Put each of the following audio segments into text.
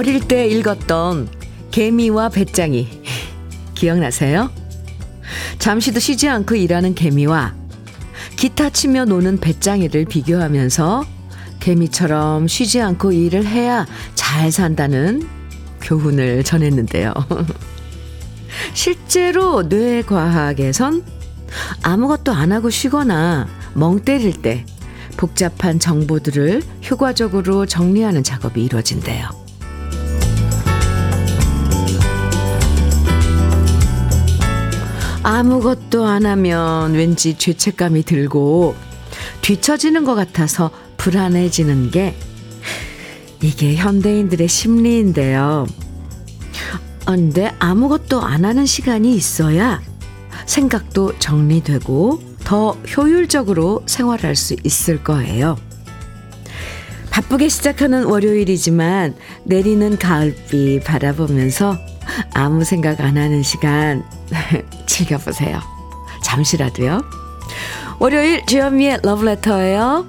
어릴 때 읽었던 개미와 배짱이 기억나세요? 잠시도 쉬지 않고 일하는 개미와 기타 치며 노는 배짱이를 비교하면서 개미처럼 쉬지 않고 일을 해야 잘 산다는 교훈을 전했는데요. 실제로 뇌과학에선 아무것도 안 하고 쉬거나 멍 때릴 때 복잡한 정보들을 효과적으로 정리하는 작업이 이루어진대요. 아무것도 안 하면 왠지 죄책감이 들고 뒤처지는 것 같아서 불안해지는 게 이게 현대인들의 심리인데요. 근데 아무것도 안 하는 시간이 있어야 생각도 정리되고 더 효율적으로 생활할 수 있을 거예요. 바쁘게 시작하는 월요일이지만 내리는 가을비 바라보면서 아무 생각 안 하는 시간 즐겨보세요. 잠시라도요. 월요일 주현미의 러브레터예요.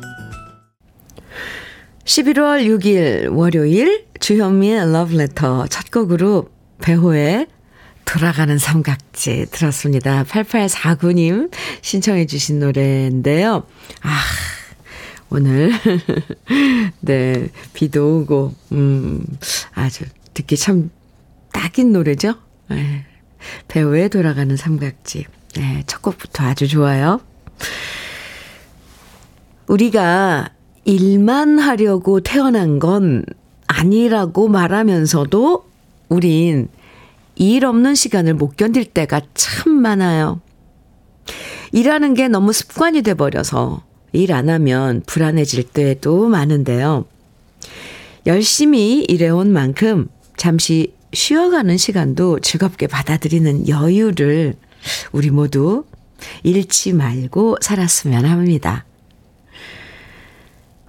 11월 6일 월요일 주현미의 러브레터 첫 곡으로 배호의 돌아가는 삼각지 들었습니다. 8849님 신청해 주신 노래인데요. 아, 오늘 네, 비도 오고 음, 아주 듣기 참 딱인 노래죠. 네. 배우의 돌아가는 삼각지. 네, 첫 곡부터 아주 좋아요. 우리가 일만 하려고 태어난 건 아니라고 말하면서도 우린 일 없는 시간을 못 견딜 때가 참 많아요. 일하는 게 너무 습관이 돼버려서 일 안 하면 불안해질 때도 많은데요. 열심히 일해온 만큼 잠시 쉬어가는 시간도 즐겁게 받아들이는 여유를 우리 모두 잃지 말고 살았으면 합니다.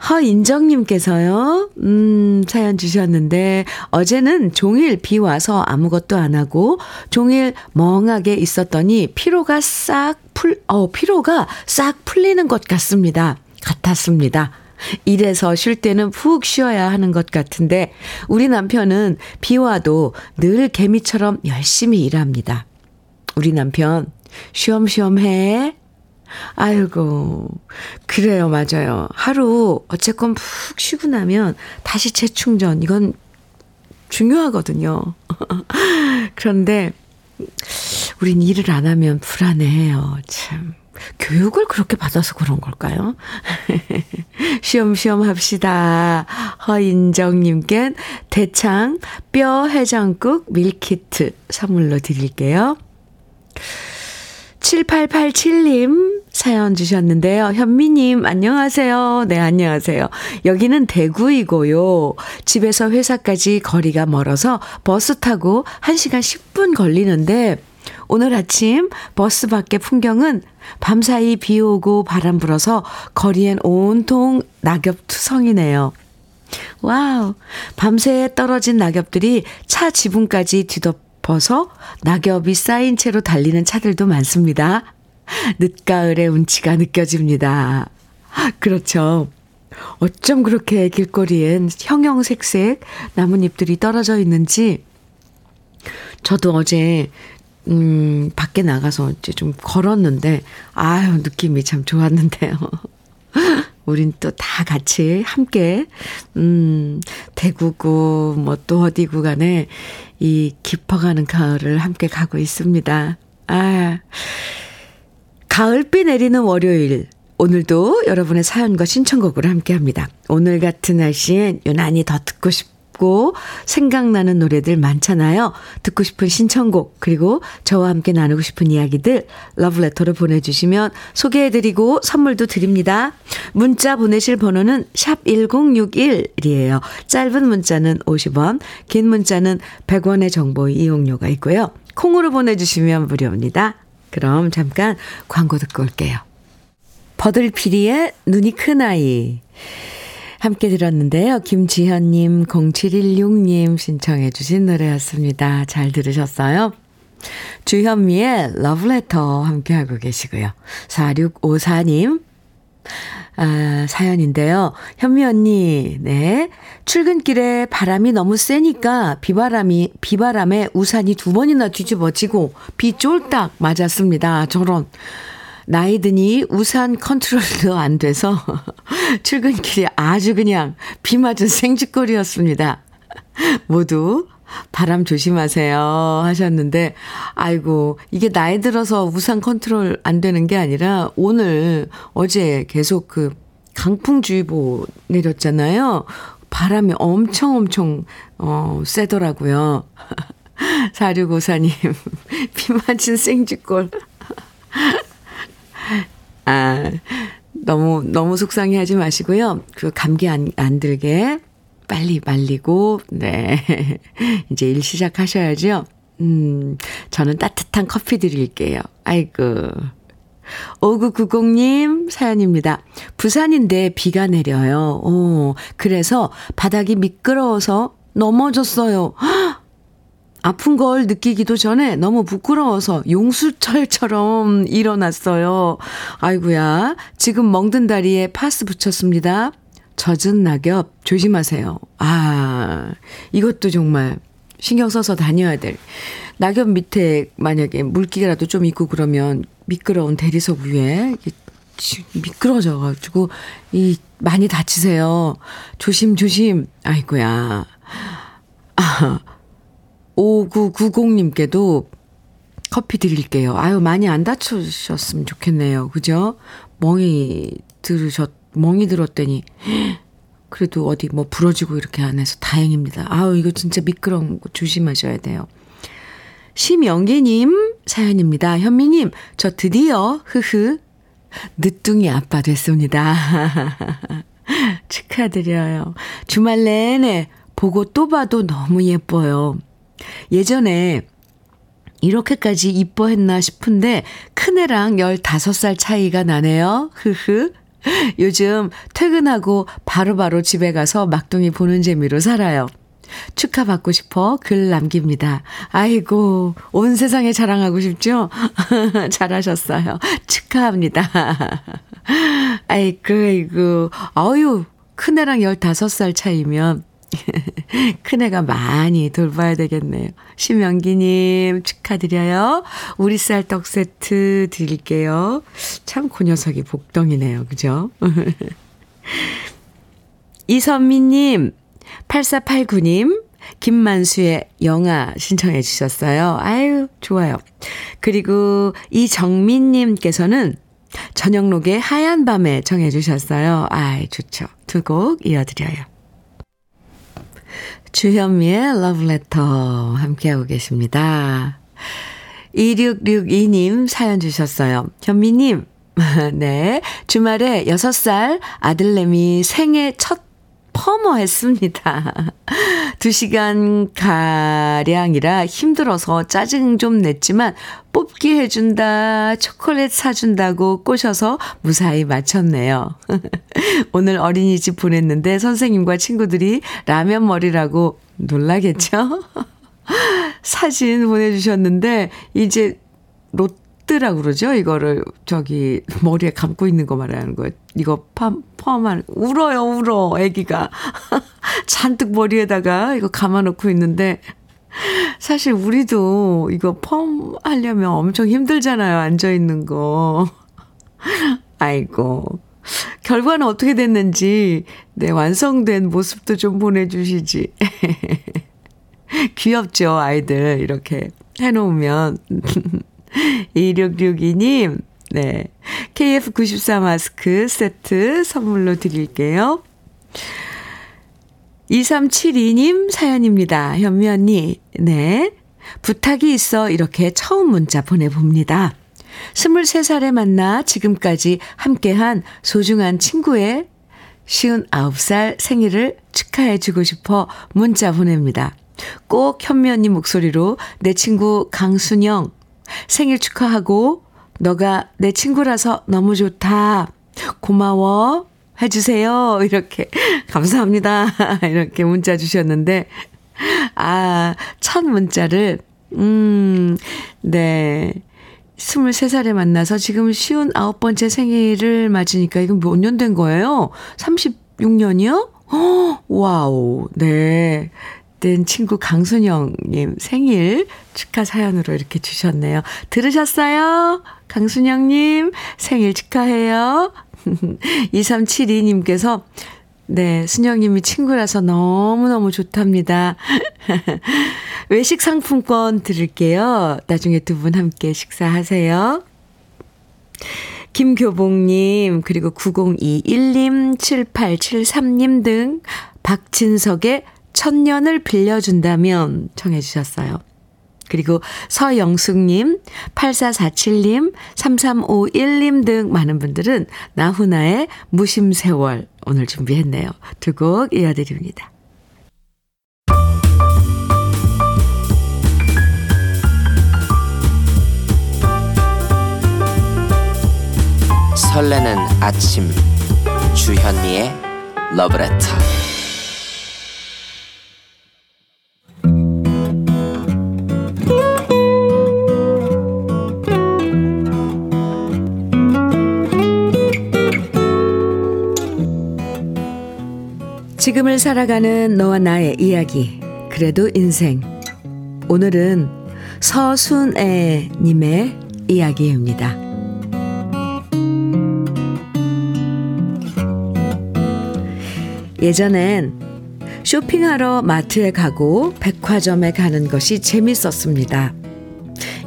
허인정님께서요, 음, 사연 주셨는데, 어제는 종일 비 와서 아무것도 안 하고, 종일 멍하게 있었더니, 피로가 싹 풀, 어, 피로가 싹 풀리는 것 같습니다. 같았습니다. 일에서 쉴 때는 푹 쉬어야 하는 것 같은데, 우리 남편은 비 와도 늘 개미처럼 열심히 일합니다. 우리 남편, 쉬엄쉬엄 해. 아이고, 그래요, 맞아요. 하루 어쨌건 푹 쉬고 나면 다시 재충전, 이건 중요하거든요. 그런데, 우린 일을 안 하면 불안해해요, 참. 교육을 그렇게 받아서 그런 걸까요? 쉬엄쉬엄 합시다. 허인정님께 대창 뼈 해장국 밀키트 선물로 드릴게요. 7887님 사연 주셨는데요. 현미님, 안녕하세요. 네, 안녕하세요. 여기는 대구이고요. 집에서 회사까지 거리가 멀어서 버스 타고 1시간 10분 걸리는데, 오늘 아침 버스 밖의 풍경은 밤사이 비 오고 바람 불어서 거리엔 온통 낙엽 투성이네요. 와우. 밤새 떨어진 낙엽들이 차 지붕까지 뒤덮어서 낙엽이 쌓인 채로 달리는 차들도 많습니다. 늦가을의 운치가 느껴집니다. 그렇죠. 어쩜 그렇게 길거리엔 형형색색 나뭇잎들이 떨어져 있는지 저도 어제 음, 밖에 나가서 이제 좀 걸었는데, 아유, 느낌이 참 좋았는데요. 우린 또 다 같이 함께, 음, 대구구, 뭐또 어디구 간에 이 깊어가는 가을을 함께 가고 있습니다. 아, 가을비 내리는 월요일. 오늘도 여러분의 사연과 신청곡을 함께 합니다. 오늘 같은 날씨엔 유난히 더 듣고 싶 고 생각나는 노래들 많잖아요. 듣고 싶은 신청곡, 그리고 저와 함께 나누고 싶은 이야기들 러브레터로 보내주시면 소개해드리고 선물도 드립니다. 문자 보내실 번호는 샵 1061이에요. 짧은 문자는 50원, 긴 문자는 100원의 정보 이용료가 있고요. 콩으로 보내주시면 무료입니다. 그럼 잠깐 광고 듣고 올게요. 버들피리의 눈이 큰 아이. 함께 들었는데요. 김지현님, 0716님 신청해 주신 노래였습니다. 잘 들으셨어요? 주현미의 러브레터 함께하고 계시고요. 4654님, 아, 사연인데요. 현미 언니, 네. 출근길에 바람이 너무 세니까 비바람이, 비바람에 우산이 두 번이나 뒤집어지고 비 쫄딱 맞았습니다. 저런. 나이 드니 우산 컨트롤도 안 돼서 출근길이 아주 그냥 비 맞은 생쥐꼴이었습니다. 모두 바람 조심하세요 하셨는데 아이고 이게 나이 들어서 우산 컨트롤 안 되는 게 아니라 오늘 어제 계속 그 강풍주의보 내렸잖아요. 바람이 엄청 엄청 어 세더라고요. 4654님 비 맞은 생쥐꼴 아 너무 너무 속상해 하지 마시고요. 그 감기 안, 안 들게 빨리 말리고, 네. 이제 일 시작하셔야죠. 음, 저는 따뜻한 커피 드릴게요. 아이고. 5990님 사연입니다. 부산인데 비가 내려요. 오, 그래서 바닥이 미끄러워서 넘어졌어요. 아픈 걸 느끼기도 전에 너무 부끄러워서 용수철처럼 일어났어요. 아이구야 지금 멍든 다리에 파스 붙였습니다. 젖은 낙엽 조심하세요. 아, 이것도 정말 신경 써서 다녀야 될. 낙엽 밑에 만약에 물기라도 좀 있고 그러면 미끄러운 대리석 위에 미끄러져가지고 이 많이 다치세요. 조심 조심. 아이고야. 아, 5990님께도 커피 드릴게요. 아유 많이 안 다치셨으면 좋겠네요. 그죠? 멍이 들으셨 멍이 들었더니 그래도 어디 뭐 부러지고 이렇게 안 해서 다행입니다. 아우 이거 진짜 미끄러운 거 조심하셔야 돼요. 심영기님 사연입니다. 현미님 저 드디어 흐흐 늦둥이 아빠 됐습니다. 축하드려요. 주말 내내 보고 또 봐도 너무 예뻐요. 예전에 이렇게까지 이뻐했나 싶은데 큰애랑 15살 차이가 나네요. 흐흐. 요즘 퇴근하고 바로바로 바로 집에 가서 막둥이 보는 재미로 살아요. 축하받고 싶어 글 남깁니다. 아이고, 온 세상에 자랑하고 싶죠? 잘하셨어요. 축하합니다. 아이고, 아이고, 어유, 큰애랑 15살 차이면 큰애가 많이 돌봐야 되겠네요. 심영기님 축하드려요. 우리 쌀떡 세트 드릴게요. 참 그 녀석이 복덩이네요. 그죠? 이선미님, 8489님, 김만수의 영화 신청해 주셨어요. 아유, 좋아요. 그리고 이정민님께서는 저녁록의 하얀 밤에 정해 주셨어요. 아이, 좋죠. 두 곡 이어드려요. 주현미의 러브레터 함께하고 계십니다. 2662님 사연 주셨어요. 현미님, 네. 주말에 6살 아들내미 생애 첫 퍼머 했습니다. 2시간 가량이라 힘들어서 짜증 좀 냈지만 뽑기 해준다, 초콜릿 사준다고 꼬셔서 무사히 마쳤네요. 오늘 어린이집 보냈는데 선생님과 친구들이 라면 머리라고 놀라겠죠? 사진 보내주셨는데, 이제 롯 뜨라고 그러죠? 이거를 저기 머리에 감고 있는 거 말하는 거예요. 이거 펌, 펌한 울어요, 울어. 아기가 잔뜩 머리에다가 이거 감아 놓고 있는데 사실 우리도 이거 펌 하려면 엄청 힘들잖아요. 앉아 있는 거. 아이고. 결과는 어떻게 됐는지, 네, 완성된 모습도 좀 보내주시지. 귀엽죠, 아이들. 이렇게 해놓으면. 2662님, 네. KF94 마스크 세트 선물로 드릴게요. 2372님 사연입니다. 현미 언니, 네. 부탁이 있어 이렇게 처음 문자 보내봅니다. 23살에 만나 지금까지 함께한 소중한 친구의 59살 생일을 축하해주고 싶어 문자 보냅니다. 꼭 현미 언니 목소리로 내 친구 강순영 생일 축하하고 너가 내 친구라서 너무 좋다. 고마워. 해주세요. 이렇게. 감사합니다. 이렇게 문자 주셨는데, 아, 첫 문자를, 음, 네. 23살에 만나서 지금 쉬운 아홉 번째 생일을 맞으니까 이건 몇 년 된 거예요? 36년이요? 어, 와우, 네. 된 친구 강순영님 생일 축하 사연으로 이렇게 주셨네요. 들으셨어요? 강순영님 생일 축하해요. 2372님께서 네, 순영님이 친구라서 너무너무 좋답니다. 외식 상품권 드릴게요. 나중에 두 분 함께 식사하세요. 김교봉님, 그리고 9021님, 7873님 등 박진석의 천년을 빌려준다면 청해 주셨어요. 그리고 서영숙님, 8447님, 3351님 등 많은 분들은 나훈아의 무심세월 오늘 준비했네요. 두 곡 이어드립니다. 설레는 아침 주현미의 러브레터 지금을 살아가는 너와 나의 이야기 그래도 인생 오늘은 서순애 님의 이야기입니다. 예전엔 쇼핑하러 마트에 가고 백화점에 가는 것이 재밌었습니다.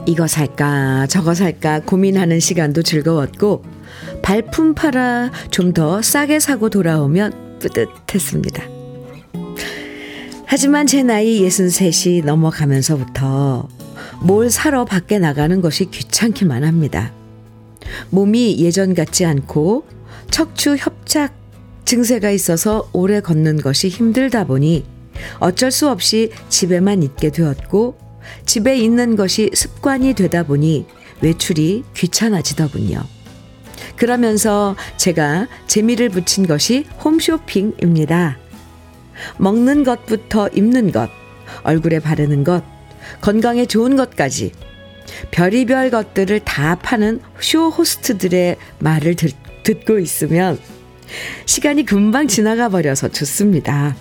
이거 살까 저거 살까 고민하는 시간도 즐거웠고 발품 팔아 좀 더 싸게 사고 돌아오면 뿌듯했습니다. 하지만 제 나이 63이 넘어가면서부터 뭘 사러 밖에 나가는 것이 귀찮기만 합니다. 몸이 예전 같지 않고 척추 협착 증세가 있어서 오래 걷는 것이 힘들다 보니 어쩔 수 없이 집에만 있게 되었고 집에 있는 것이 습관이 되다 보니 외출이 귀찮아지더군요. 그러면서 제가 재미를 붙인 것이 홈쇼핑입니다. 먹는 것부터 입는 것, 얼굴에 바르는 것, 건강에 좋은 것까지 별의별 것들을 다 파는 쇼 호스트들의 말을 듣, 듣고 있으면 시간이 금방 지나가 버려서 좋습니다.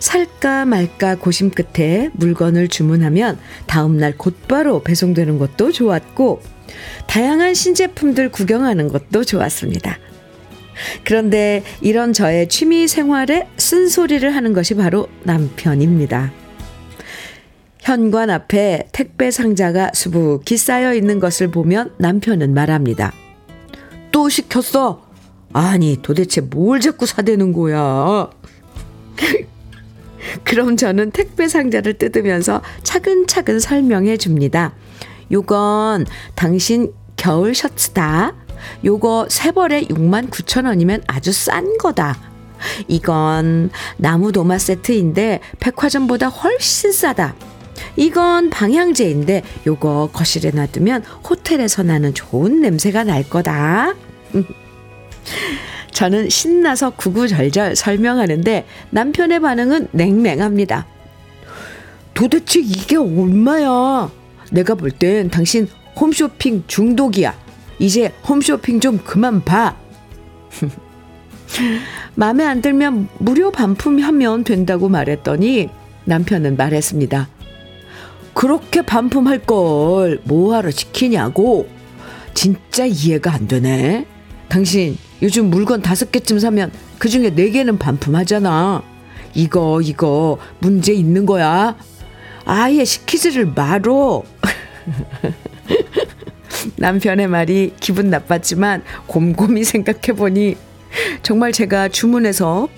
살까 말까 고심 끝에 물건을 주문하면 다음날 곧바로 배송되는 것도 좋았고, 다양한 신제품들 구경하는 것도 좋았습니다. 그런데 이런 저의 취미 생활에 쓴소리를 하는 것이 바로 남편입니다. 현관 앞에 택배 상자가 수북히 쌓여 있는 것을 보면 남편은 말합니다. 또 시켰어? 아니, 도대체 뭘 자꾸 사대는 거야? 그럼 저는 택배 상자를 뜯으면서 차근차근 설명해 줍니다. 요건 당신 겨울 셔츠다. 요거 세 벌에 6만 9천 원이면 아주 싼 거다. 이건 나무 도마 세트인데 백화점보다 훨씬 싸다. 이건 방향제인데 요거 거실에 놔두면 호텔에서 나는 좋은 냄새가 날 거다. 저는 신나서 구구절절 설명하는데 남편의 반응은 냉랭합니다. 도대체 이게 얼마야? 내가 볼 땐 당신 홈쇼핑 중독이야. 이제 홈쇼핑 좀 그만 봐. 마음에 안 들면 무료 반품하면 된다고 말했더니 남편은 말했습니다. 그렇게 반품할 걸 뭐하러 시키냐고. 진짜 이해가 안 되네. 당신 요즘 물건 다섯 개쯤 사면 그 중에 네 개는 반품하잖아. 이거, 이거 문제 있는 거야. 아예 시키지를 말어. 남편의 말이 기분 나빴지만 곰곰이 생각해보니 정말 제가 주문해서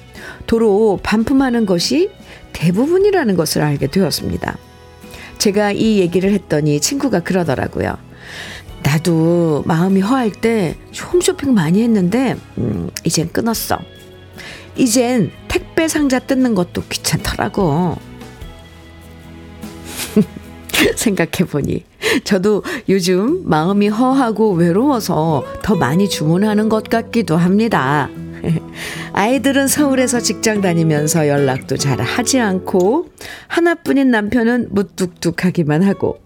도로 반품하는 것이 대부분이라는 것을 알게 되었습니다. 제가 이 얘기를 했더니 친구가 그러더라고요. 나도 마음이 허할 때 홈쇼핑 많이 했는데, 음, 이젠 끊었어. 이젠 택배 상자 뜯는 것도 귀찮더라고. 생각해보니 저도 요즘 마음이 허하고 외로워서 더 많이 주문하는 것 같기도 합니다. 아이들은 서울에서 직장 다니면서 연락도 잘 하지 않고 하나뿐인 남편은 무뚝뚝하기만 하고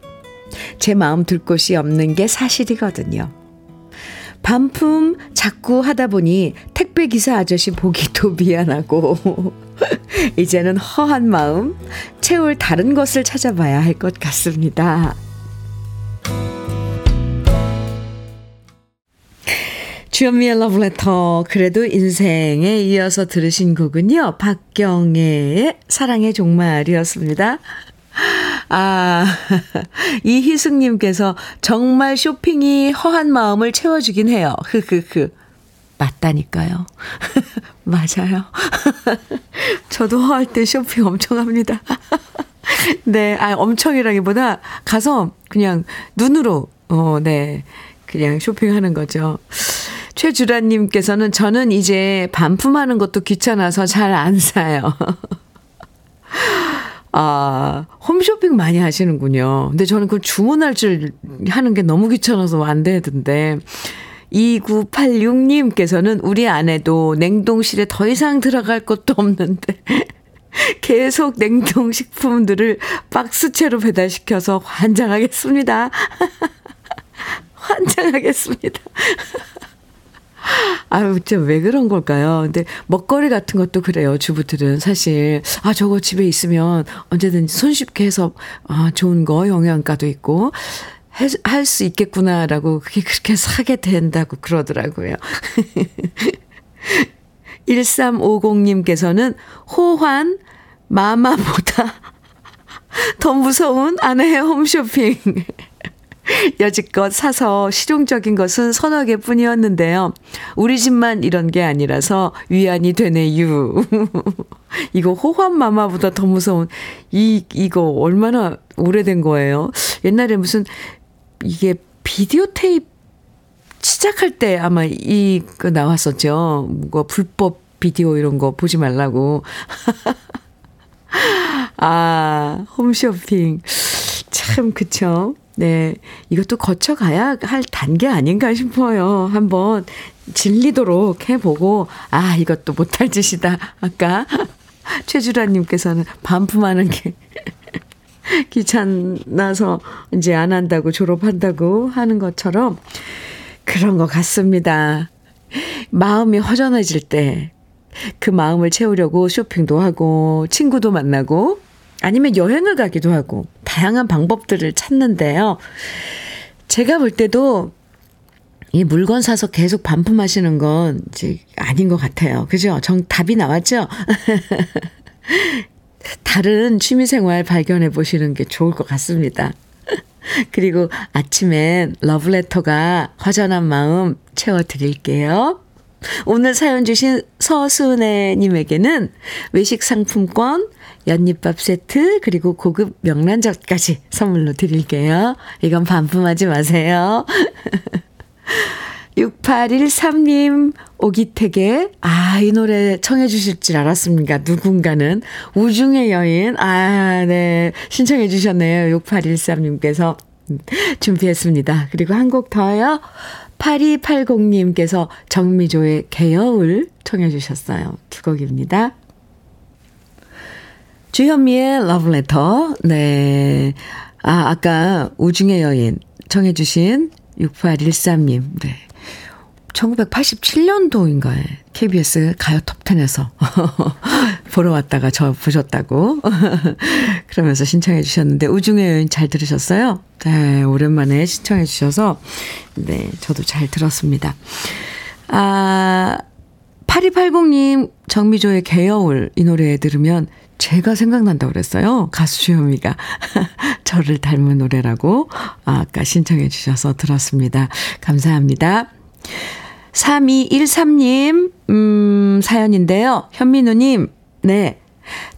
제 마음 들 곳이 없는 게 사실이거든요. 반품 자꾸 하다 보니 택배 기사 아저씨 보기도 미안하고 이제는 허한 마음 채울 다른 것을 찾아봐야 할 것 같습니다. 주현미의 러브레터 그래도 인생에 이어서 들으신 곡은요. 박경애의 사랑의 종말이었습니다. 아, 이희승님께서 정말 쇼핑이 허한 마음을 채워주긴 해요. 흐흐흐. 맞다니까요. 맞아요. 저도 허할 때 쇼핑 엄청 합니다. 네, 아, 엄청이라기보다 가서 그냥 눈으로, 어, 네. 그냥 쇼핑하는 거죠. 최주라님께서는 저는 이제 반품하는 것도 귀찮아서 잘 안 사요. 아, 홈쇼핑 많이 하시는군요. 근데 저는 그걸 주문할 줄 하는 게 너무 귀찮아서 안 되던데. 2986님께서는 우리 아내도 냉동실에 더 이상 들어갈 것도 없는데 계속 냉동식품들을 박스채로 배달시켜서 환장하겠습니다. 환장하겠습니다. 아유, 진짜 왜 그런 걸까요? 근데 먹거리 같은 것도 그래요, 주부들은. 사실, 아, 저거 집에 있으면 언제든지 손쉽게 해서, 아, 좋은 거, 영양가도 있고, 할 수 있겠구나라고, 그게 그렇게 사게 된다고 그러더라고요. 1350님께서는 호환, 마마보다 더 무서운 아내의 홈쇼핑. 여지껏 사서 실용적인 것은 서너 개 뿐이었는데요. 우리 집만 이런 게 아니라서 위안이 되네유. 이거 호환마마보다 더 무서운, 이, 이거 얼마나 오래된 거예요? 옛날에 무슨, 이게 비디오 테이프 시작할 때 아마 이거 나왔었죠. 뭐 불법 비디오 이런 거 보지 말라고. 아, 홈쇼핑. 참, 그쵸. 네. 이것도 거쳐가야 할 단계 아닌가 싶어요. 한번 질리도록 해보고, 아, 이것도 못할 짓이다. 아까 최주라님께서는 반품하는 게 귀찮아서 이제 안 한다고 졸업한다고 하는 것처럼 그런 것 같습니다. 마음이 허전해질 때 그 마음을 채우려고 쇼핑도 하고 친구도 만나고 아니면 여행을 가기도 하고 다양한 방법들을 찾는데요. 제가 볼 때도 이 물건 사서 계속 반품하시는 건 이제 아닌 것 같아요. 그죠? 정, 답이 나왔죠? 다른 취미 생활 발견해 보시는 게 좋을 것 같습니다. 그리고 아침엔 러브레터가 허전한 마음 채워 드릴게요. 오늘 사연 주신 서순애님에게는 외식 상품권, 연잎밥 세트, 그리고 고급 명란젓까지 선물로 드릴게요. 이건 반품하지 마세요. 6813님, 오기택의, 아, 이 노래 청해 주실 줄 알았습니까? 누군가는. 우중의 여인, 아, 네. 신청해 주셨네요. 6813님께서. 준비했습니다. 그리고 한 곡 더요. 8280님께서 정미조의 개여울 청해 주셨어요. 두 곡입니다. 주현미의 러브레터. 네. 아, 아까 우중의 여인 청해 주신 6813님. 네. 1987년도인가에 KBS 가요 톱10에서 보러 왔다가 저 보셨다고 그러면서 신청해 주셨는데 우중의 여인 잘 들으셨어요? 네, 오랜만에 신청해 주셔서 네, 저도 잘 들었습니다. 아, 8280님 정미조의 개여울 이 노래 들으면 제가 생각난다고 그랬어요. 가수 주현미가 저를 닮은 노래라고 아까 신청해 주셔서 들었습니다. 감사합니다. 3213님, 음, 사연인데요. 현민우님, 네.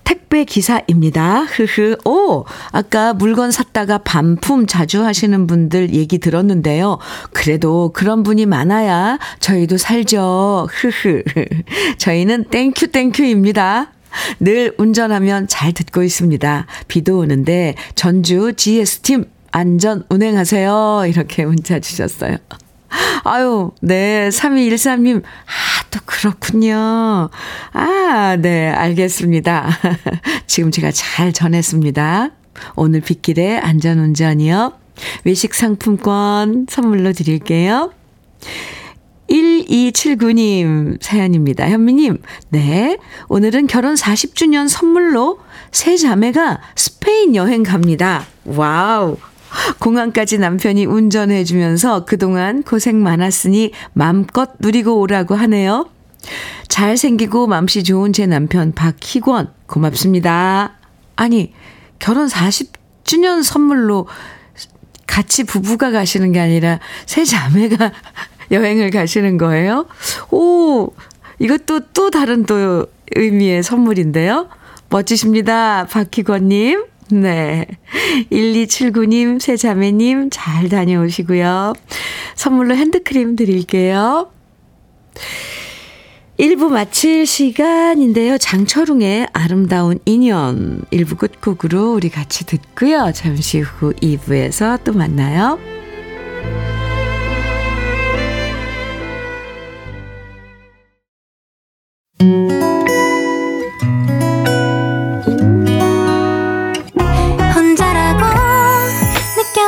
택배 기사입니다. 흐흐. 오, 아까 물건 샀다가 반품 자주 하시는 분들 얘기 들었는데요. 그래도 그런 분이 많아야 저희도 살죠. 흐흐. 저희는 thank you thank you입니다. 늘 운전하면 잘 듣고 있습니다. 비도 오는데 전주 GS팀 안전 운행하세요. 이렇게 문자 주셨어요. 아유, 네, 3213님. 아, 또 그렇군요. 아, 네, 알겠습니다. 지금 제가 잘 전했습니다. 오늘 빗길에 안전운전이요. 외식 상품권 선물로 드릴게요. 1279님 사연입니다. 현미님, 네. 오늘은 결혼 40주년 선물로 세 자매가 스페인 여행 갑니다. Wow. 공항까지 남편이 운전해주면서 그동안 고생 많았으니 맘껏 누리고 오라고 하네요. 잘생기고 맘씨 좋은 제 남편 박희권, 고맙습니다. 아니, 결혼 40주년 선물로 같이 부부가 가시는 게 아니라 세 자매가 여행을 가시는 거예요? 오, 이것도 또 다른 또 의미의 선물인데요. 멋지십니다. 박희권님. 네. 1279님, 세 자매님, 잘 다녀오시고요. 선물로 핸드크림 드릴게요. 1부 마칠 시간인데요. 장철웅의 아름다운 인연 1부 끝곡으로 우리 같이 듣고요. 잠시 후 2부에서 또 만나요.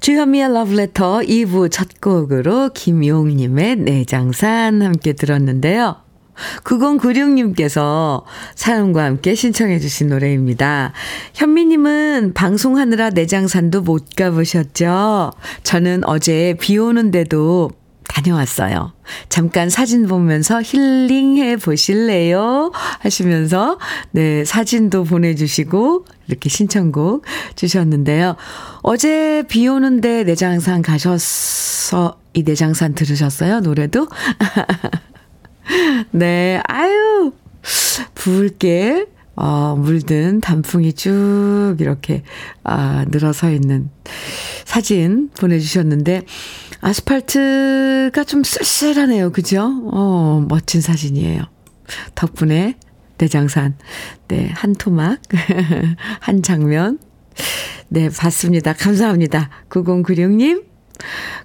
주현미의 Letter 2부 첫 곡으로 김용님의 내장산 함께 들었는데요. 9096님께서 사연과 함께 신청해 주신 노래입니다. 현미님은 방송하느라 내장산도 못 가보셨죠? 저는 어제 비 오는데도 다녀왔어요. 잠깐 사진 보면서 힐링해 보실래요? 하시면서, 네, 사진도 보내주시고, 이렇게 신청곡 주셨는데요. 어제 비 오는데 내장산 가셔서 이 내장산 들으셨어요? 노래도? 네, 아유, 붉게, 어, 물든 단풍이 쭉 이렇게, 아, 늘어서 있는 사진 보내주셨는데, 아스팔트가 좀 쓸쓸하네요. 그죠? 어, 멋진 사진이에요. 덕분에 대장산, 네, 한 토막, 한 장면, 네, 봤습니다. 감사합니다. 9096님,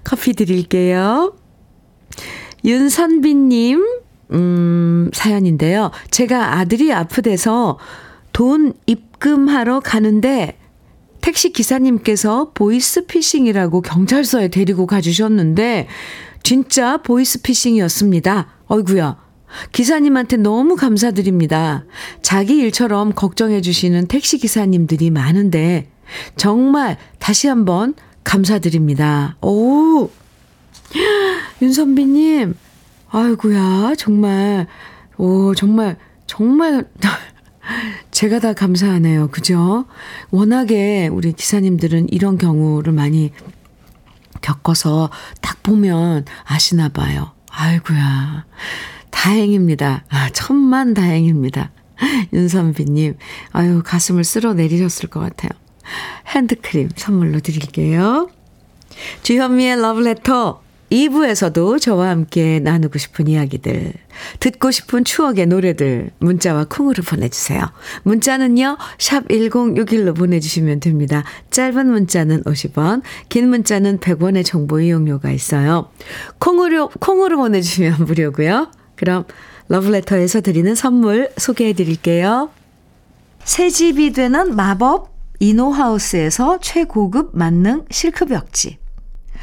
커피 드릴게요. 윤선빈님, 음, 사연인데요. 제가 아들이 아프대서 돈 입금하러 가는데 택시 기사님께서 보이스피싱이라고 경찰서에 데리고 가주셨는데 진짜 보이스피싱이었습니다. 어이구야. 기사님한테 너무 감사드립니다. 자기 일처럼 걱정해 주시는 택시 기사님들이 많은데 정말 다시 한번 감사드립니다. 오! 윤선비님, 아이구야, 정말, 오, 정말, 정말 제가 다 감사하네요. 그죠? 워낙에 우리 기사님들은 이런 경우를 많이 겪어서 딱 보면 아시나 봐요. 아이고야. 다행입니다. 아, 천만 다행입니다. 윤선비님, 아유, 가슴을 쓸어 내리셨을 것 같아요. 핸드크림 선물로 드릴게요. 주현미의 러브레터 2부에서도 저와 함께 나누고 싶은 이야기들, 듣고 싶은 추억의 노래들, 문자와 콩으로 보내주세요. 문자는요, 샵 1061로 보내주시면 됩니다. 짧은 문자는 50원, 긴 문자는 100원의 정보 이용료가 있어요. 콩으로, 콩으로 보내주시면 무료고요. 그럼 러브레터에서 드리는 선물 소개해 드릴게요. 새 집이 되는 마법 이노하우스에서 최고급 만능 실크벽지.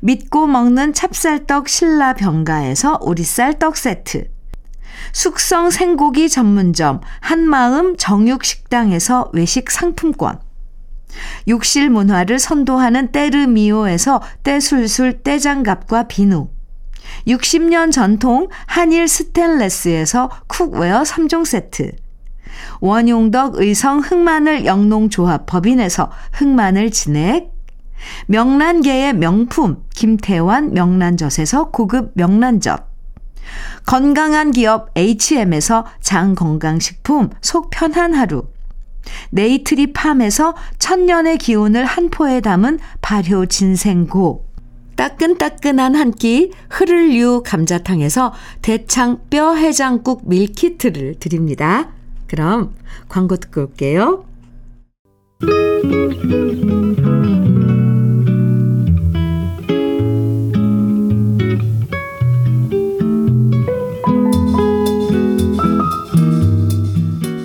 믿고 먹는 찹쌀떡 신라 병가에서 오리쌀 떡 세트. 숙성 생고기 전문점 한마음 정육식당에서 외식 상품권. 욕실 문화를 선도하는 때르미오에서 때술술 때장갑과 비누. 60년 전통 한일 스텐레스에서 cookware 3종 세트. 원용덕 의성 흑마늘 영농조합 법인에서 흑마늘 진액 명란계의 명품 김태환 명란젓에서 고급 명란젓 건강한 기업 H&M에서 장건강식품 속 편한 하루 네이트리 팜에서 천년의 기운을 한 포에 담은 발효 진생고 따끈따끈한 한 끼 흐를유 감자탕에서 대창 뼈 해장국 meal kit를 드립니다. 그럼 광고 듣고 올게요.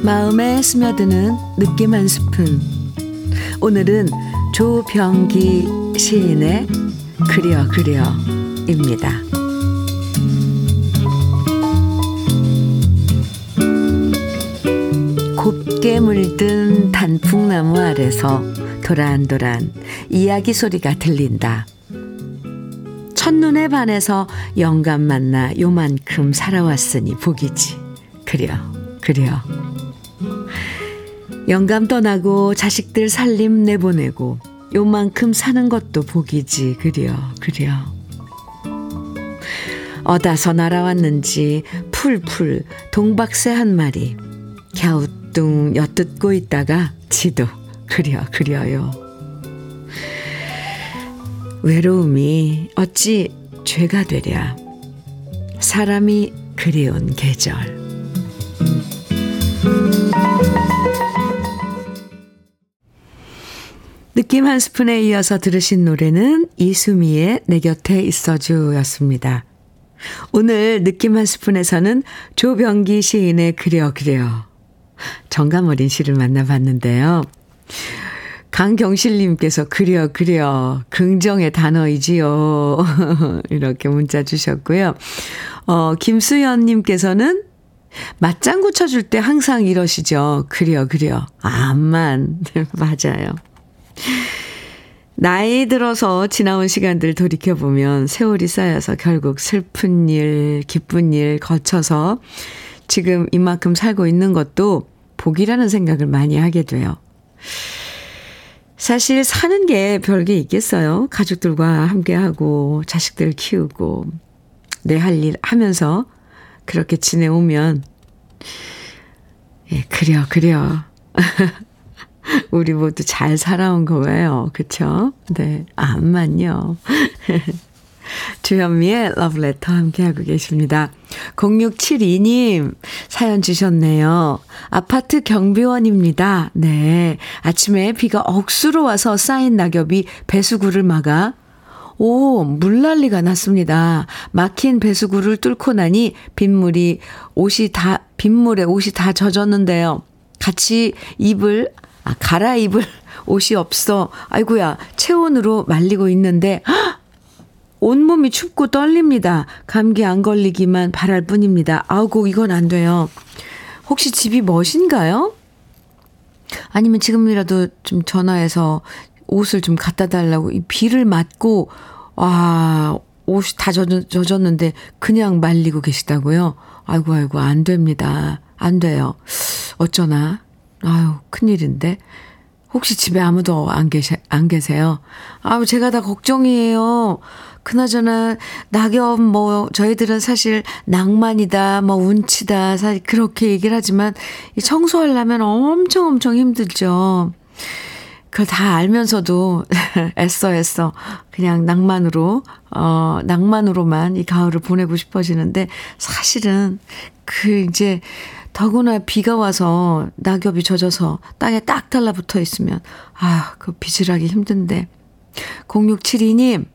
마음에 스며드는 느낌 한 스푼. 오늘은 조병기 시인의 그려 그려입니다. 곱게 물든 단풍나무 아래서 도란도란 이야기 소리가 들린다. 첫눈에 반해서 영감 만나 요만큼 살아왔으니 복이지. 그려, 그려. 영감 떠나고 자식들 살림 내보내고 요만큼 사는 것도 복이지 그려 그려. 어다서 날아왔는지 풀풀 동박새 한 마리 갸우뚱 엿듣고 있다가 지도 그려 그려요. 외로움이 어찌 죄가 되랴. 사람이 그리운 계절 느낌 한 스푼에 이어서 들으신 노래는 이수미의 내 곁에 있어주였습니다. 오늘 느낌 한 스푼에서는 조병기 시인의 그려 그려 정감 어린 시를 만나봤는데요. 강경실님께서 그려 그려 긍정의 단어이지요. 이렇게 문자 주셨고요. 어, 김수연님께서는 맞장구 쳐줄 때 항상 이러시죠. 그려 그려. 암만 맞아요. 나이 들어서 지나온 시간들 돌이켜보면 세월이 쌓여서 결국 슬픈 일, 기쁜 일 거쳐서 지금 이만큼 살고 있는 것도 복이라는 생각을 많이 하게 돼요. 사실 사는 게 별게 있겠어요. 가족들과 함께하고 자식들 키우고 내 할 일 하면서 그렇게 지내오면 예, 그려 그려 우리 모두 잘 살아온 거예요. 그쵸? 네. 암만요. 주현미의 러브레터 함께하고 계십니다. 0672님 사연 주셨네요. 아파트 경비원입니다. 네. 아침에 비가 억수로 와서 쌓인 낙엽이 배수구를 막아 오, 물난리가 났습니다. 막힌 배수구를 뚫고 나니 빗물이 옷이 다, 빗물에 옷이 다 젖었는데요. 같이 입을 아, 갈아입을 옷이 없어. 아이고야, 체온으로 말리고 있는데, 헉! 온몸이 춥고 떨립니다. 감기 안 걸리기만 바랄 뿐입니다. 아우고, 이건 안 돼요. 혹시 집이 멋인가요? 아니면 지금이라도 좀 전화해서 옷을 좀 갖다 달라고 이 비를 맞고, 와, 옷이 다 젖, 젖었는데 그냥 말리고 계시다고요? 아이고, 아이고, 안 됩니다. 안 돼요. 어쩌나. 아유, 큰일인데. 혹시 집에 아무도 안 계세, 안 계세요? 아우, 제가 다 걱정이에요. 그나저나, 낙엽, 뭐, 저희들은 사실 낭만이다, 뭐, 운치다, 사실 그렇게 얘기를 하지만, 이 청소하려면 엄청 엄청 힘들죠. 그거 다 알면서도 애써 애써 그냥 낭만으로, 어, 낭만으로만 이 가을을 보내고 싶어지는데 사실은 그 이제 더구나 비가 와서 낙엽이 젖어서 땅에 딱 달라붙어 있으면 아, 그 비질하기 힘든데. 0672님,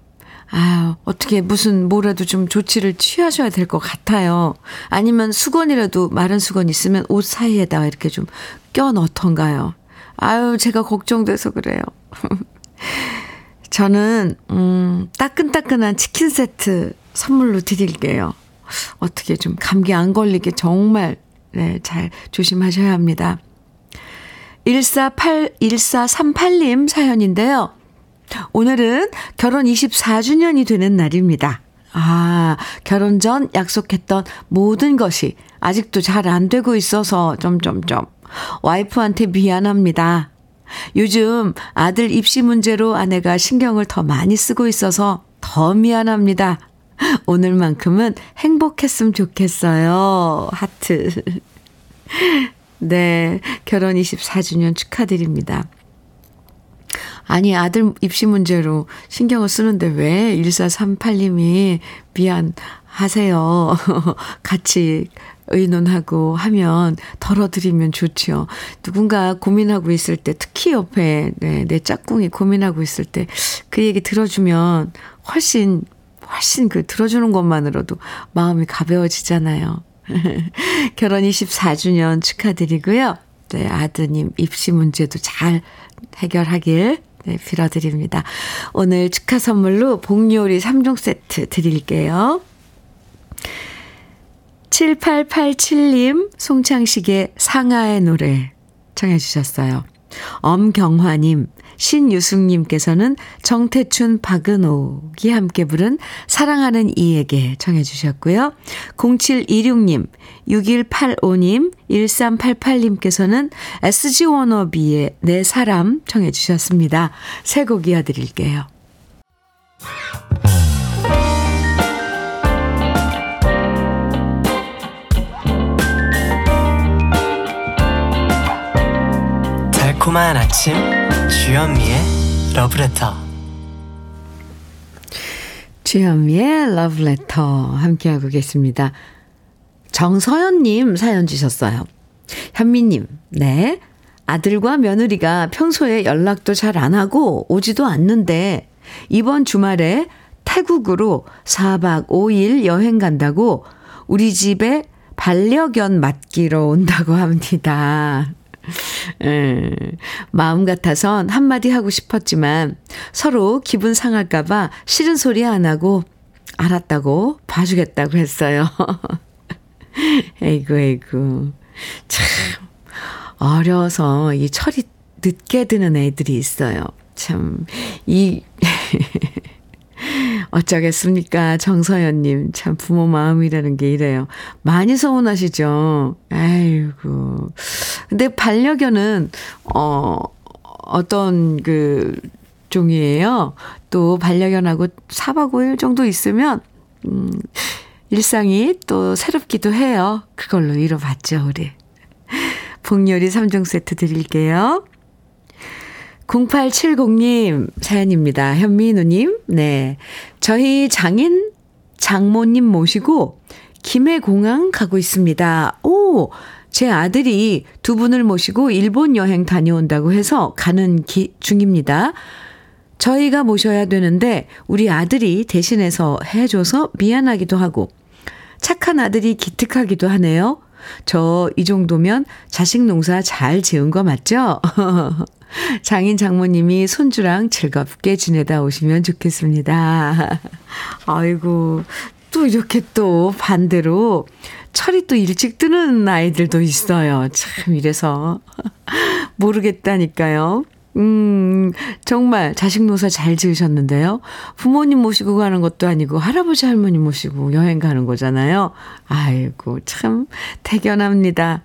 아, 어떻게 무슨 뭐라도 좀 조치를 취하셔야 될 것 같아요. 아니면 수건이라도 마른 수건 있으면 옷 사이에다가 이렇게 좀 껴 넣던가요. 아유, 제가 걱정돼서 그래요. 저는, 음, 따끈따끈한 치킨 세트 선물로 드릴게요. 어떻게 좀 감기 안 걸리게 정말, 네, 잘 조심하셔야 합니다. 148, 1438님 사연인데요. 오늘은 결혼 24주년이 되는 날입니다. 아, 결혼 전 약속했던 모든 것이 아직도 잘 안 되고 있어서 점점점 와이프한테 미안합니다. 요즘 아들 입시 문제로 아내가 신경을 더 많이 쓰고 있어서 더 미안합니다. 오늘만큼은 행복했으면 좋겠어요. 하트. 네, 결혼 24주년 축하드립니다. 아니, 아들 입시 문제로 신경을 쓰는데 왜 1438님이 미안하세요. 같이 의논하고 하면 덜어드리면 좋죠. 누군가 고민하고 있을 때, 특히 옆에 네, 내 짝꿍이 고민하고 있을 때 그 얘기 들어주면 훨씬, 훨씬 그 들어주는 것만으로도 마음이 가벼워지잖아요. 결혼 24주년 축하드리고요. 네, 아드님 입시 문제도 잘 해결하길 네, 빌어드립니다. 오늘 축하 선물로 복요리 3종 세트 드릴게요. 7887님, 송창식의 상하의 노래 청해 주셨어요. 엄경화님, 신유숙님께서는 정태춘, 박은옥이 함께 부른 사랑하는 이에게 청해 주셨고요. 0726님, 6185님, 1388님께서는 SG 워너비의 내 사람 청해 주셨습니다. 새 곡 이어드릴게요. 달콤한 아침 주현미의 러브레터 주현미의 러브레터 함께하고 계십니다. 정서연님 사연 주셨어요. 현미님, 네. 아들과 며느리가 평소에 연락도 잘 안 하고 오지도 않는데 이번 주말에 태국으로 4박 5일 여행 간다고 우리 집에 반려견 맡기러 온다고 합니다. 에, 마음 같아선 한마디 하고 싶었지만 서로 기분 상할까봐 싫은 소리 안 하고 알았다고 봐주겠다고 했어요. 에이구, 에이구. 참, 어려서 이 철이 늦게 드는 애들이 있어요. 참, 이, 어쩌겠습니까? 정서연님. 참 부모 마음이라는 게 이래요. 많이 서운하시죠? 아이고. 근데 반려견은, 어, 어떤 그 종이에요? 또 반려견하고 4박 5일 정도 있으면, 음, 일상이 또 새롭기도 해요. 그걸로 이뤄봤죠, 우리. 복요리 3종 세트 드릴게요. 0870님 사연입니다. 현민우님, 네. 저희 장인 장모님 모시고 김해공항 가고 있습니다. 오! 제 아들이 두 분을 모시고 일본 여행 다녀온다고 해서 가는 기, 중입니다. 저희가 모셔야 되는데 우리 아들이 대신해서 해줘서 미안하기도 하고 착한 아들이 기특하기도 하네요. 저 이 정도면 자식 농사 잘 지은 거 맞죠? 장인 장모님이 손주랑 즐겁게 지내다 오시면 좋겠습니다. 아이고, 또 이렇게 또 반대로 철이 또 일찍 뜨는 아이들도 있어요. 참, 이래서. 모르겠다니까요. 음, 정말 자식 노사 잘 지으셨는데요. 부모님 모시고 가는 것도 아니고 할아버지 할머니 모시고 여행 가는 거잖아요. 아이고, 참 대견합니다.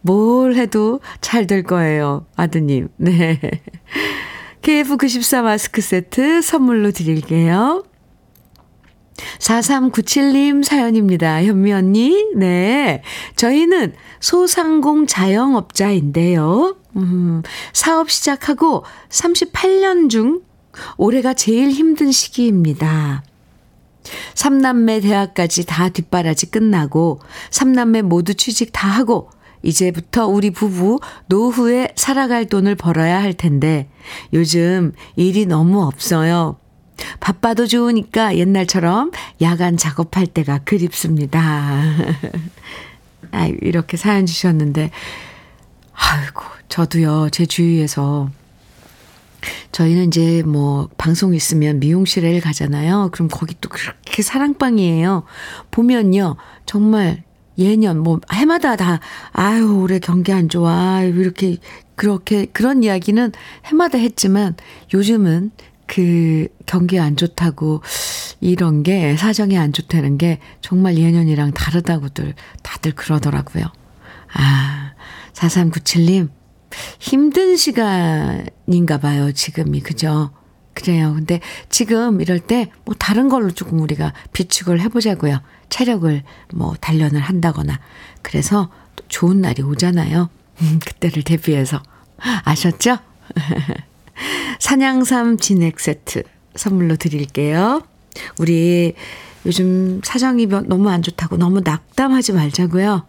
뭘 해도 잘 될 거예요, 아드님. 네. KF94 마스크 세트 선물로 드릴게요. 4397님 사연입니다. 현미 언니, 네. 저희는 소상공 자영업자인데요. 음, 사업 시작하고 38년 중 올해가 제일 힘든 시기입니다. 삼남매 대학까지 다 뒷바라지 끝나고 삼남매 모두 취직 다 하고 이제부터 우리 부부 노후에 살아갈 돈을 벌어야 할 텐데 요즘 일이 너무 없어요. 바빠도 좋으니까 옛날처럼 야간 작업할 때가 그립습니다. 아, 이렇게 사연 주셨는데 아이고, 저도요, 제 주위에서 저희는 이제 뭐 방송 있으면 미용실에 가잖아요. 그럼 거기 또 그렇게 사랑방이에요. 보면요. 정말 예년 뭐 해마다 다 아유 올해 경기 안 좋아 이렇게 그렇게 그런 이야기는 해마다 했지만 요즘은 그 경기 안 좋다고 이런 게 사정이 안 좋다는 게 정말 예년이랑 다르다고들 다들 그러더라고요. 아 4397님 힘든 시간인가 봐요, 지금이. 그죠? 그래요. 근데 지금 이럴 때 뭐 다른 걸로 조금 우리가 비축을 해보자고요. 체력을 뭐 단련을 한다거나. 그래서 또 좋은 날이 오잖아요. 음, 그때를 대비해서. 아셨죠? 산양삼 진액 세트 선물로 드릴게요. 우리 요즘 사정이 너무 안 좋다고 너무 낙담하지 말자고요.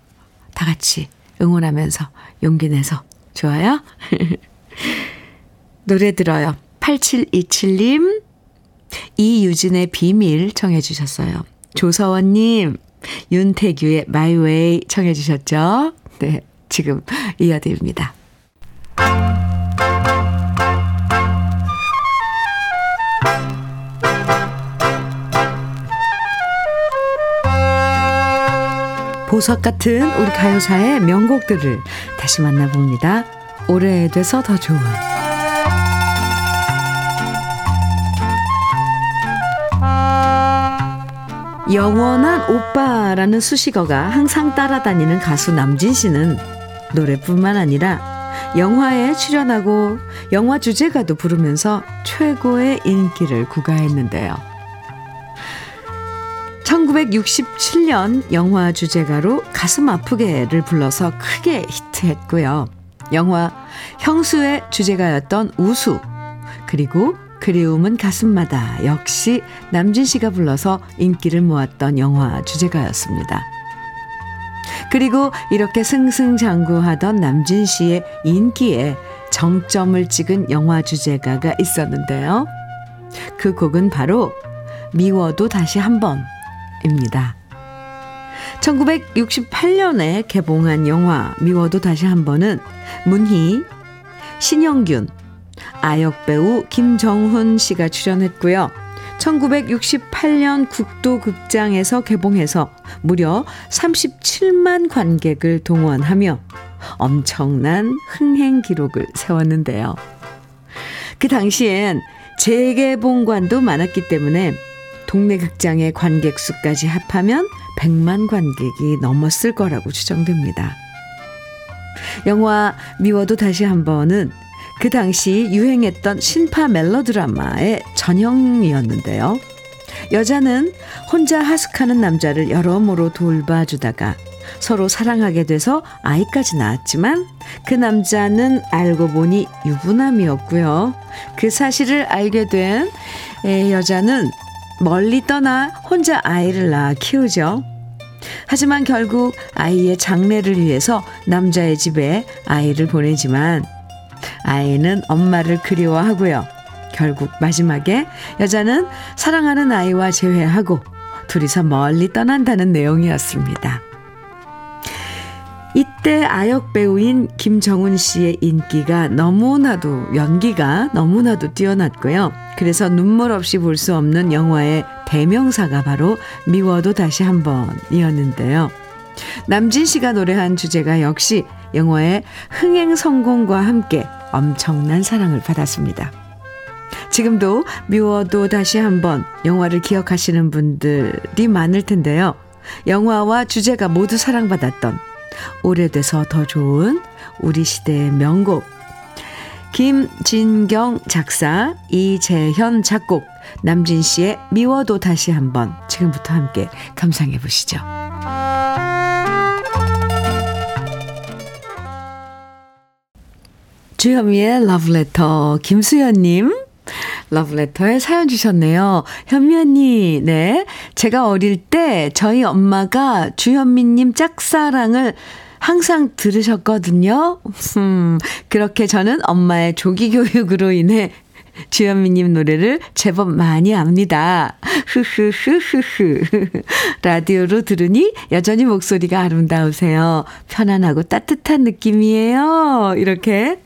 다 같이 응원하면서 용기 내서 좋아요? 노래 들어요. 8727님, 이유진의 비밀 청해주셨어요. 조서원님, 윤태규의 마이웨이 청해주셨죠? 네, 지금 이어드립니다. 보석 같은 우리 가요사의 명곡들을 다시 만나봅니다. 오래돼서 더 좋은 영원한 오빠라는 수식어가 항상 따라다니는 가수 남진 씨는 노래뿐만 아니라 영화에 출연하고 영화 주제가도 부르면서 최고의 인기를 구가했는데요. 1967년 영화 주제가로 가슴 아프게를 불러서 크게 히트했고요. 영화 형수의 주제가였던 우수 그리고 그리움은 가슴마다 역시 남진 씨가 불러서 인기를 모았던 영화 주제가였습니다. 그리고 이렇게 승승장구하던 남진 씨의 인기에 정점을 찍은 영화 주제가가 있었는데요. 그 곡은 바로 미워도 다시 한번 입니다. 1968년에 개봉한 영화 미워도 다시 한 번은 문희, 신영균, 아역 배우 김정훈 씨가 출연했고요. 1968년 국도극장에서 개봉해서 무려 37만 관객을 동원하며 엄청난 흥행 기록을 세웠는데요. 그 당시엔 재개봉관도 많았기 때문에 동네 극장의 관객 수까지 합하면 100만 관객이 넘었을 거라고 추정됩니다. 영화 미워도 다시 한 번은 그 당시 유행했던 신파 멜로드라마의 전형이었는데요. 여자는 혼자 하숙하는 남자를 여러모로 돌봐주다가 서로 사랑하게 돼서 아이까지 낳았지만 그 남자는 알고 보니 유부남이었고요. 그 사실을 알게 된 여자는 멀리 떠나 혼자 아이를 낳아 키우죠. 하지만 결국 아이의 장래를 위해서 남자의 집에 아이를 보내지만 아이는 엄마를 그리워하고요. 결국 마지막에 여자는 사랑하는 아이와 재회하고 둘이서 멀리 떠난다는 내용이었습니다. 이때 아역 배우인 김정훈 씨의 인기가 너무나도 연기가 너무나도 뛰어났고요. 그래서 눈물 없이 볼 수 없는 영화의 대명사가 바로 미워도 다시 한 번이었는데요. 남진 씨가 노래한 주제가 역시 영화의 흥행 성공과 함께 엄청난 사랑을 받았습니다. 지금도 미워도 다시 한번 영화를 기억하시는 분들이 많을 텐데요. 영화와 주제가 모두 사랑받았던 오래돼서 더 좋은 우리 시대의 명곡. 김진경 작사, 이재현 작곡, 남진 씨의 미워도 다시 한번 지금부터 함께 감상해 보시죠. 주현미의 러브레터 김수연님 러브레터에 사연 주셨네요. 현미 언니, 네. 제가 어릴 때 저희 엄마가 주현미님 짝사랑을 항상 들으셨거든요. 음, 그렇게 저는 엄마의 조기 교육으로 인해 주현미님 노래를 제법 많이 압니다. 흐흐흐흐흐. 라디오로 들으니 여전히 목소리가 아름다우세요. 편안하고 따뜻한 느낌이에요. 이렇게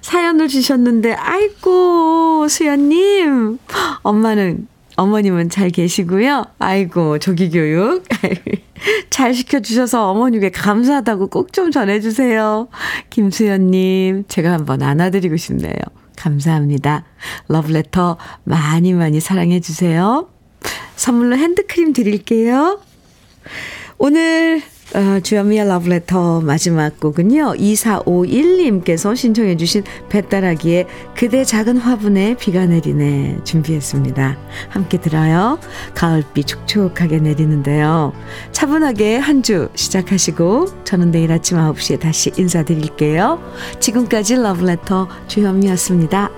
사연을 주셨는데, 아이고, 수연님. 엄마는, 어머님은 잘 계시고요. 아이고, 조기교육. 잘 시켜주셔서 어머님께 감사하다고 꼭 좀 전해주세요. 김수연님, 제가 한번 안아드리고 싶네요. 감사합니다. 러브레터 많이 많이 사랑해주세요. 선물로 핸드크림 드릴게요. 오늘 어, 주현미의 러브레터 마지막 곡은요. 2451님께서 신청해 주신 배따라기의 그대 작은 화분에 비가 내리네 준비했습니다. 함께 들어요. 가을비 촉촉하게 내리는데요. 차분하게 한 주 시작하시고 저는 내일 아침 9시에 다시 인사드릴게요. 지금까지 러브레터 주현미였습니다.